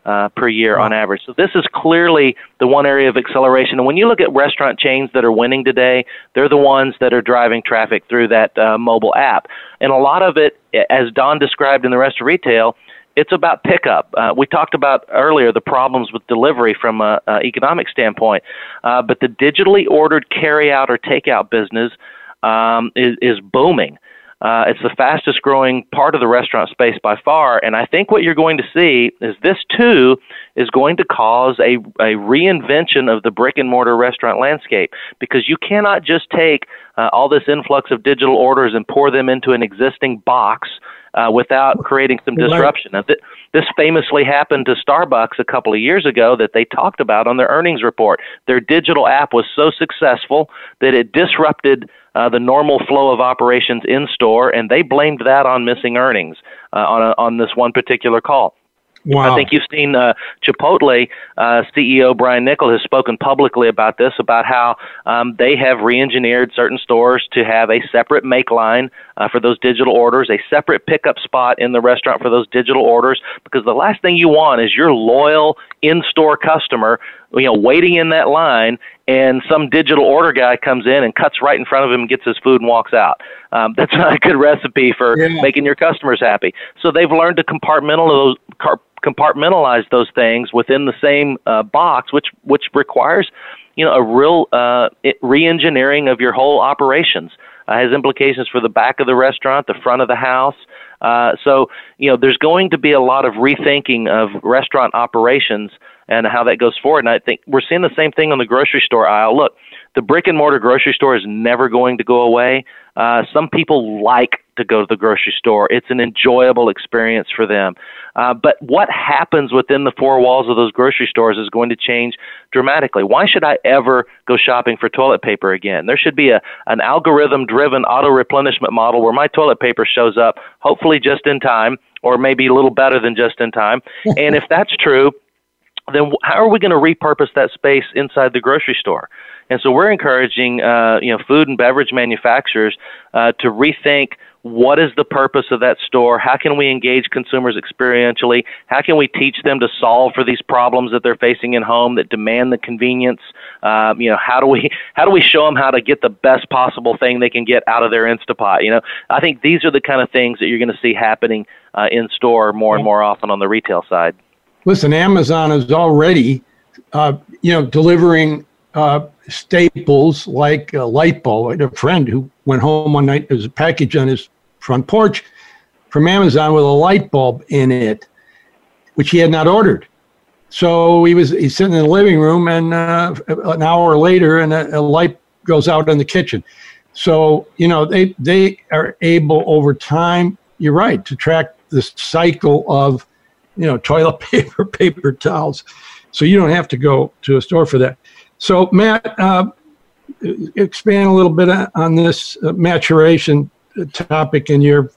uh, per year on average. So this is clearly the one area of acceleration. And when you look at restaurant chains that are winning today, they're the ones that are driving traffic through that uh, mobile app. And a lot of it, as Don described in the rest of retail, it's about pickup. Uh, we talked about earlier the problems with delivery from an economic standpoint, uh, but the digitally ordered carry-out or takeout business um, is, is booming. Uh, it's the fastest growing part of the restaurant space by far. And I think what you're going to see is this too is going to cause a, a reinvention of the brick and mortar restaurant landscape because you cannot just take uh, all this influx of digital orders and pour them into an existing box uh, without creating some disruption. Now, th- this famously happened to Starbucks a couple of years ago that they talked about on their earnings report. Their digital app was so successful that it disrupted uh, the normal flow of operations in store, and they blamed that on missing earnings uh, on a, on this one particular call. Wow. I think you've seen uh, Chipotle uh, CEO Brian Niccol has spoken publicly about this, about how um, they have re-engineered certain stores to have a separate make line uh, for those digital orders, a separate pickup spot in the restaurant for those digital orders, because the last thing you want is your loyal in-store customer, you know, waiting in that line and some digital order guy comes in and cuts right in front of him and gets his food and walks out. Um, that's not a good recipe for yeah. making your customers happy. So they've learned to compartmentalize those, compartmentalize those things within the same uh, box, which which requires you know a real uh, re-engineering of your whole operations. Uh, has implications for the back of the restaurant, the front of the house. Uh, so you know there's going to be a lot of rethinking of restaurant operations and how that goes forward. And I think we're seeing the same thing on the grocery store aisle. Look, the brick and mortar grocery store is never going to go away. Uh, some people like to go to the grocery store. It's an enjoyable experience for them. Uh, but what happens within the four walls of those grocery stores is going to change dramatically. Why should I ever go shopping for toilet paper again? There should be a an algorithm driven auto replenishment model where my toilet paper shows up, hopefully just in time, or maybe a little better than just in time. and if that's true, then how are we going to repurpose that space inside the grocery store? And so we're encouraging, uh, you know, food and beverage manufacturers uh, to rethink what is the purpose of that store? How can we engage consumers experientially? How can we teach them to solve for these problems that they're facing in home that demand the convenience? Um, you know, how do we how do we show them how to get the best possible thing they can get out of their Instapot? You know, I think these are the kind of things that you're going to see happening uh, in store more and more often on the retail side. Listen, Amazon is already, uh, you know, delivering uh, staples like a light bulb. I had a friend who went home one night. There was a package on his front porch from Amazon with a light bulb in it, which he had not ordered. So he was he's sitting in the living room, and uh, an hour later, and a, a light goes out in the kitchen. So you know they they are able over time. You're right to track the cycle of you know, toilet paper, paper towels. So you don't have to go to a store for that. So, Matt, uh, expand a little bit on this uh, maturation topic in your.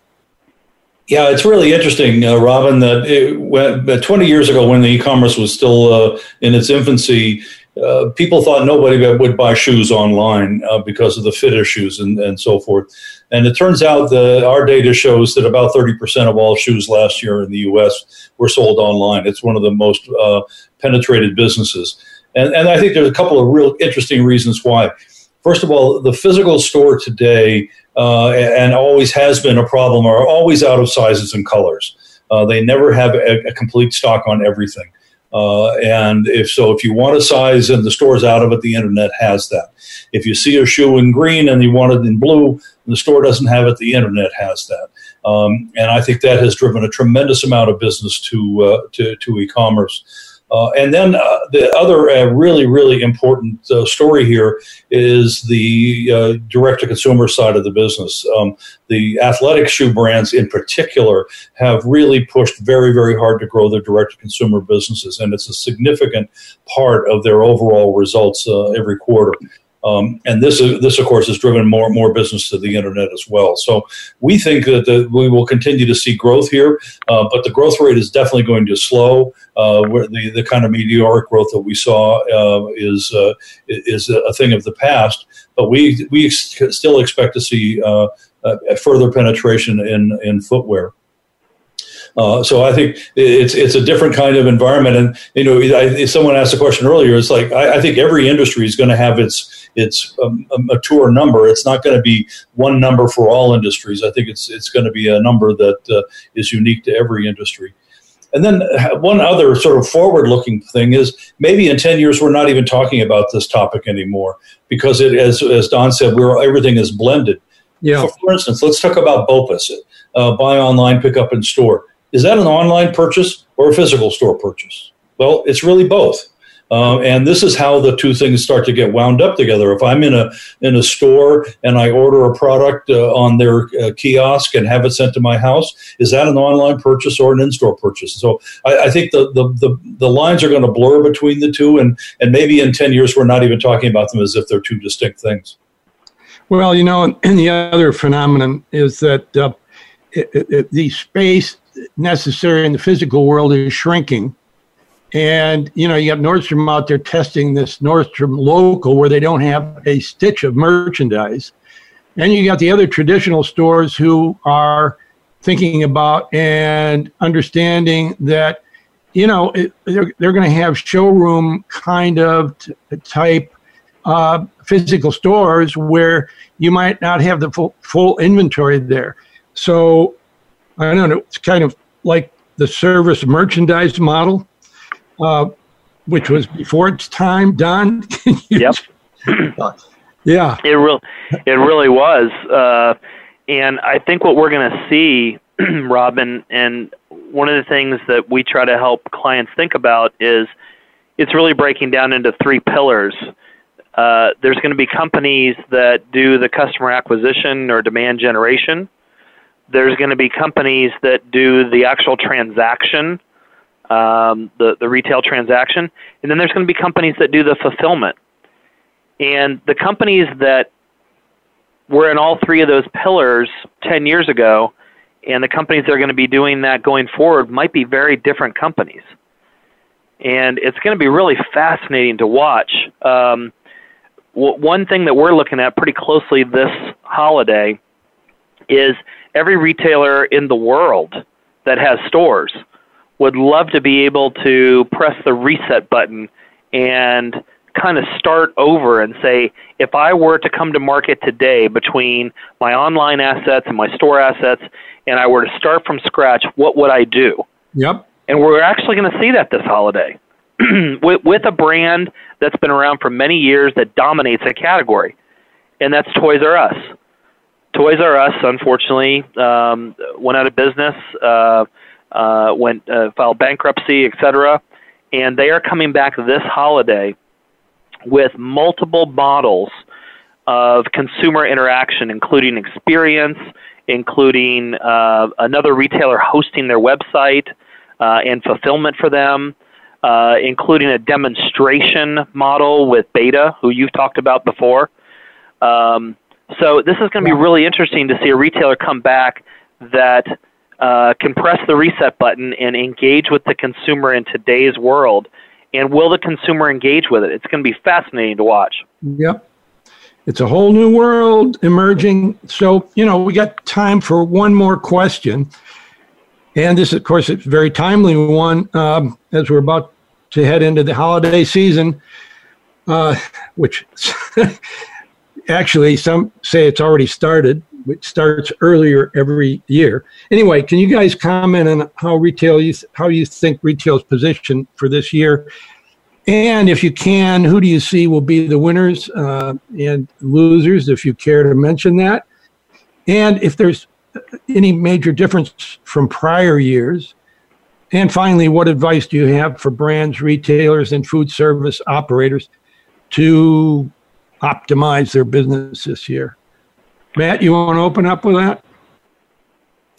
Yeah, it's really interesting, uh, Robin, that it, when, 20 years ago, when the e-commerce was still uh, in its infancy, uh, people thought nobody would buy shoes online uh, because of the fit issues and, and so forth. And it turns out that our data shows that about 30% of all shoes last year in the US were sold online. It's one of the most uh, penetrated businesses. And, and I think there's a couple of real interesting reasons why. First of all, the physical store today, uh, and always has been a problem, are always out of sizes and colors. Uh, they never have a, a complete stock on everything. Uh, and if so, if you want a size and the store's out of it, the internet has that. If you see a shoe in green and you want it in blue, the store doesn't have it, the internet has that. Um, and I think that has driven a tremendous amount of business to uh, to, to e-commerce. Uh, and then uh, the other uh, really, really important story here is the direct to consumer side of the business. Um, the athletic shoe brands, in particular, have really pushed very, very hard to grow their direct to consumer businesses, and it's a significant part of their overall results every quarter. Um, and this, this, of course, has driven more and more business to the internet as well. So we think that the, we will continue to see growth here, uh, but the growth rate is definitely going to slow. Uh, where the, the kind of meteoric growth that we saw uh, is uh, is a thing of the past. But we we still expect to see uh, further penetration in in footwear. Uh, so I think it's it's a different kind of environment. And you know, I, someone asked a question earlier. It's like I, I think every industry is going to have its its um, a mature number. It's not going to be one number for all industries. I think it's it's going to be a number that uh, is unique to every industry. And then uh, one other sort of forward-looking thing is maybe in ten years we're not even talking about this topic anymore because it, as as Don said, we're everything is blended. Yeah. For, for instance, let's talk about BOPUS, uh, buy online, pick up in store. Is that an online purchase or a physical store purchase? Well, it's really both. Uh, and this is how the two things start to get wound up together. If I'm in a in a store and I order a product uh, on their uh, kiosk and have it sent to my house, is that an online purchase or an in-store purchase? So I, I think the, the, the the lines are going to blur between the two, and and maybe in ten years we're not even talking about them as if they're two distinct things. Well, you know, and the other phenomenon is that uh, it, it, the space necessary in the physical world is shrinking and, you know, you got Nordstrom out there testing this Nordstrom local where they don't have a stitch of merchandise. And you got the other traditional stores who are thinking about and understanding that, you know, it, they're, they're going to have showroom kind of t- type uh, physical stores where you might not have the full, full inventory there. So I don't know, it's kind of like the service merchandise model uh, which was before its time. Don, yep. yeah, it really, it really was, uh, and I think what we're going to see, Robin, and one of the things that we try to help clients think about is it's really breaking down into three pillars. Uh, there's going to be companies that do the customer acquisition or demand generation. There's going to be companies that do the actual transaction um, the the retail transaction, and then there's going to be companies that do the fulfillment. And the companies that were in all three of those pillars 10 years ago, and the companies that are going to be doing that going forward might be very different companies. And it's going to be really fascinating to watch. Um, w- one thing that we're looking at pretty closely this holiday is every retailer in the world that has stores would love to be able to press the reset button and kind of start over and say, if I were to come to market today between my online assets and my store assets, and I were to start from scratch, what would I do? Yep. And we're actually going to see that this holiday with, with a brand that's been around for many years that dominates a category, and that's Toys R Us. Toys R Us, unfortunately, um, went out of business. Uh, uh, went uh, filed bankruptcy, etc. And they are coming back this holiday with multiple models of consumer interaction, including experience, including uh, another retailer hosting their website uh, and fulfillment for them, uh, including a demonstration model with b8ta, who you've talked about before. Um, so this is going to be really interesting to see a retailer come back that uh, can press the reset button and engage with the consumer in today's world. And will the consumer engage with it? It's going to be fascinating to watch. Yep. It's a whole new world emerging. So, you know, we got time for one more question. And this, of course, is a very timely one um, as we're about to head into the holiday season, uh, which actually some say it's already started which starts earlier every year. Anyway, can you guys comment on how retail you how you think retail's position for this year? And if you can, who do you see will be the winners uh, and losers, if you care to mention that? And if there's any major difference from prior years? And finally, what advice do you have for brands, retailers, and food service operators to optimize their business this year? Matt, you want to open up with that?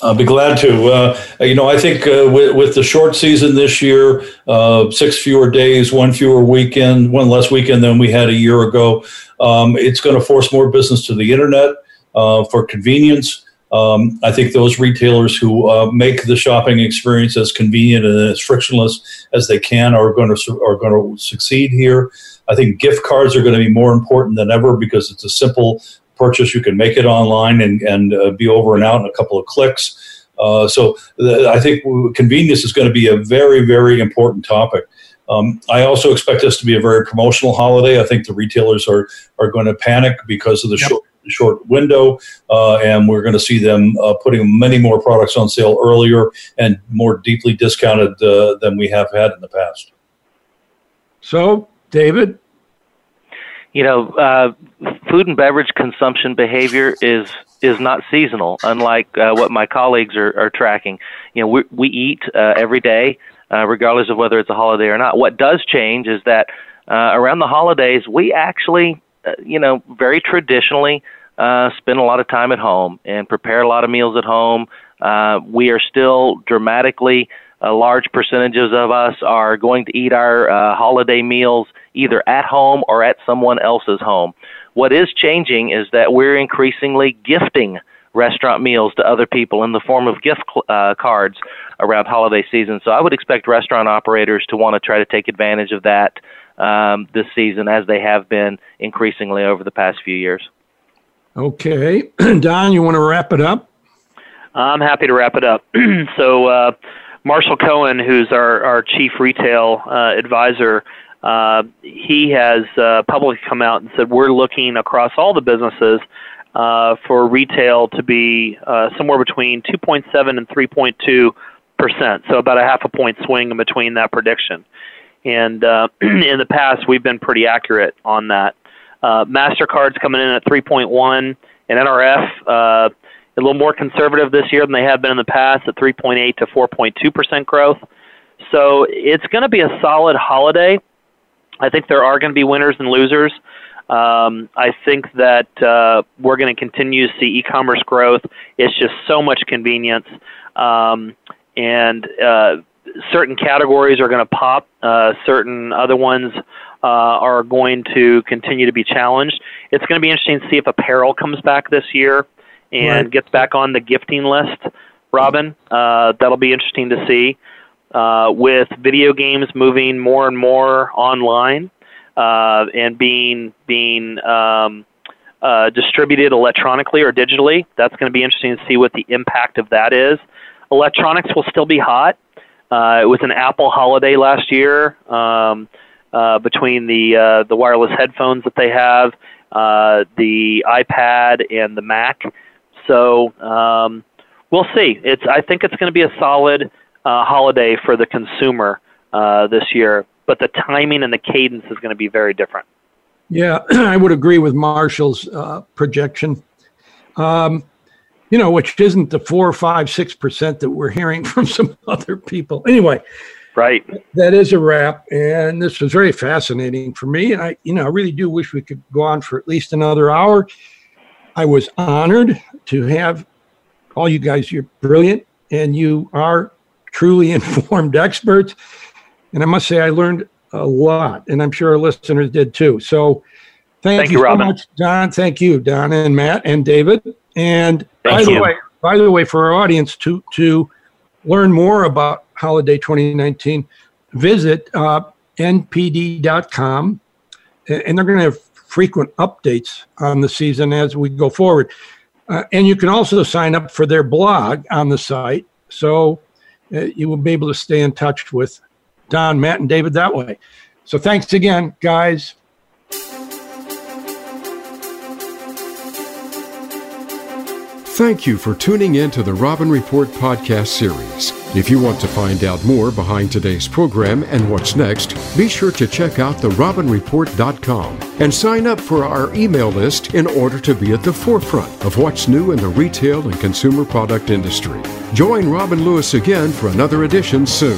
I'll be glad to. Uh, you know, I think uh, with, with, the short season this year, uh, six fewer days, one fewer weekend, one less weekend than we had a year ago, um, it's going to force more business to the internet uh, for convenience. Um, I think those retailers who uh, make the shopping experience as convenient and as frictionless as they can are going to are going to succeed here. I think gift cards are going to be more important than ever because it's a simple purchase. You can make it online and, and uh, be over and out in a couple of clicks. Uh, so the, I think convenience is going to be a very, very important topic. Um, I also expect this to be a very promotional holiday. I think the retailers are are going to panic because of the yep. short short window, uh, and we're going to see them uh, putting many more products on sale earlier and more deeply discounted uh, than we have had in the past. So, David, you know, uh, food and beverage consumption behavior is is not seasonal, unlike uh, what my colleagues are, are tracking. You know, we, we eat uh, every day. uh, regardless of whether it's a holiday or not. What does change is that uh, around the holidays, we actually, you know, very traditionally uh, spend a lot of time at home and prepare a lot of meals at home. Uh, we are still dramatically, uh, large percentages of us are going to eat our uh, holiday meals either at home or at someone else's home. What is changing is that we're increasingly gifting restaurant meals to other people in the form of gift uh, cards around holiday season. So I would expect restaurant operators to want to try to take advantage of that um, this season as they have been increasingly over the past few years. Okay. Don, you want to wrap it up? I'm happy to wrap it up. so, uh, Marshall Cohen, who's our, our chief retail uh, advisor, uh, he has uh, publicly come out and said we're looking across all the businesses uh, for retail to be uh, somewhere between 2.7 and 3.2 percent, so about a half a point swing in between that prediction. And uh, in the past, we've been pretty accurate on that. Uh, Mastercard's coming in at 3.1, and NRF uh, a little more conservative this year than they have been in the past at 3.8 to 4.2 percent growth. So it's going to be a solid holiday. I think there are going to be winners and losers. Um, I think that uh, we're going to continue to see e-commerce growth. It's just so much convenience, um, and uh, certain categories are going to pop. Uh, certain other ones uh, are going to continue to be challenged. It's going to be interesting to see if apparel comes back this year and right. gets back on the gifting list. Robin, uh, that'll be interesting to see. Uh, with video games moving more and more online uh, and being being um, uh, distributed electronically or digitally, that's going to be interesting to see what the impact of that is. Electronics will still be hot. Uh, it was an Apple holiday last year um, uh, between the uh, the wireless headphones that they have, uh, the iPad, and the Mac. So um, we'll see. It's I think it's going to be a solid uh, holiday for the consumer uh, this year, but the timing and the cadence is going to be very different. Yeah, I would agree with Marshall's uh, projection. Um, you know, which isn't the four, five, six percent that we're hearing from some other people. Anyway, right. That is a wrap, and this was very fascinating for me. And I, you know, I really do wish we could go on for at least another hour. I was honored to have all you guys. You're brilliant, and you are truly informed experts. And I must say, I learned a lot, and I'm sure our listeners did too. So, thank, thank you, you so much, Don. Thank you, Donna and Matt and David. And thank by you. the way, by the way, for our audience to to learn more about Holiday 2019, visit uh, npd.com, and they're going to have frequent updates on the season as we go forward. Uh, and you can also sign up for their blog on the site. So uh, you will be able to stay in touch with Don, Matt, and David that way. So thanks again, guys. Thank you for tuning in to the Robin Report podcast series. If you want to find out more behind today's program and what's next, be sure to check out therobinreport.com and sign up for our email list in order to be at the forefront of what's new in the retail and consumer product industry. Join Robin Lewis again for another edition soon.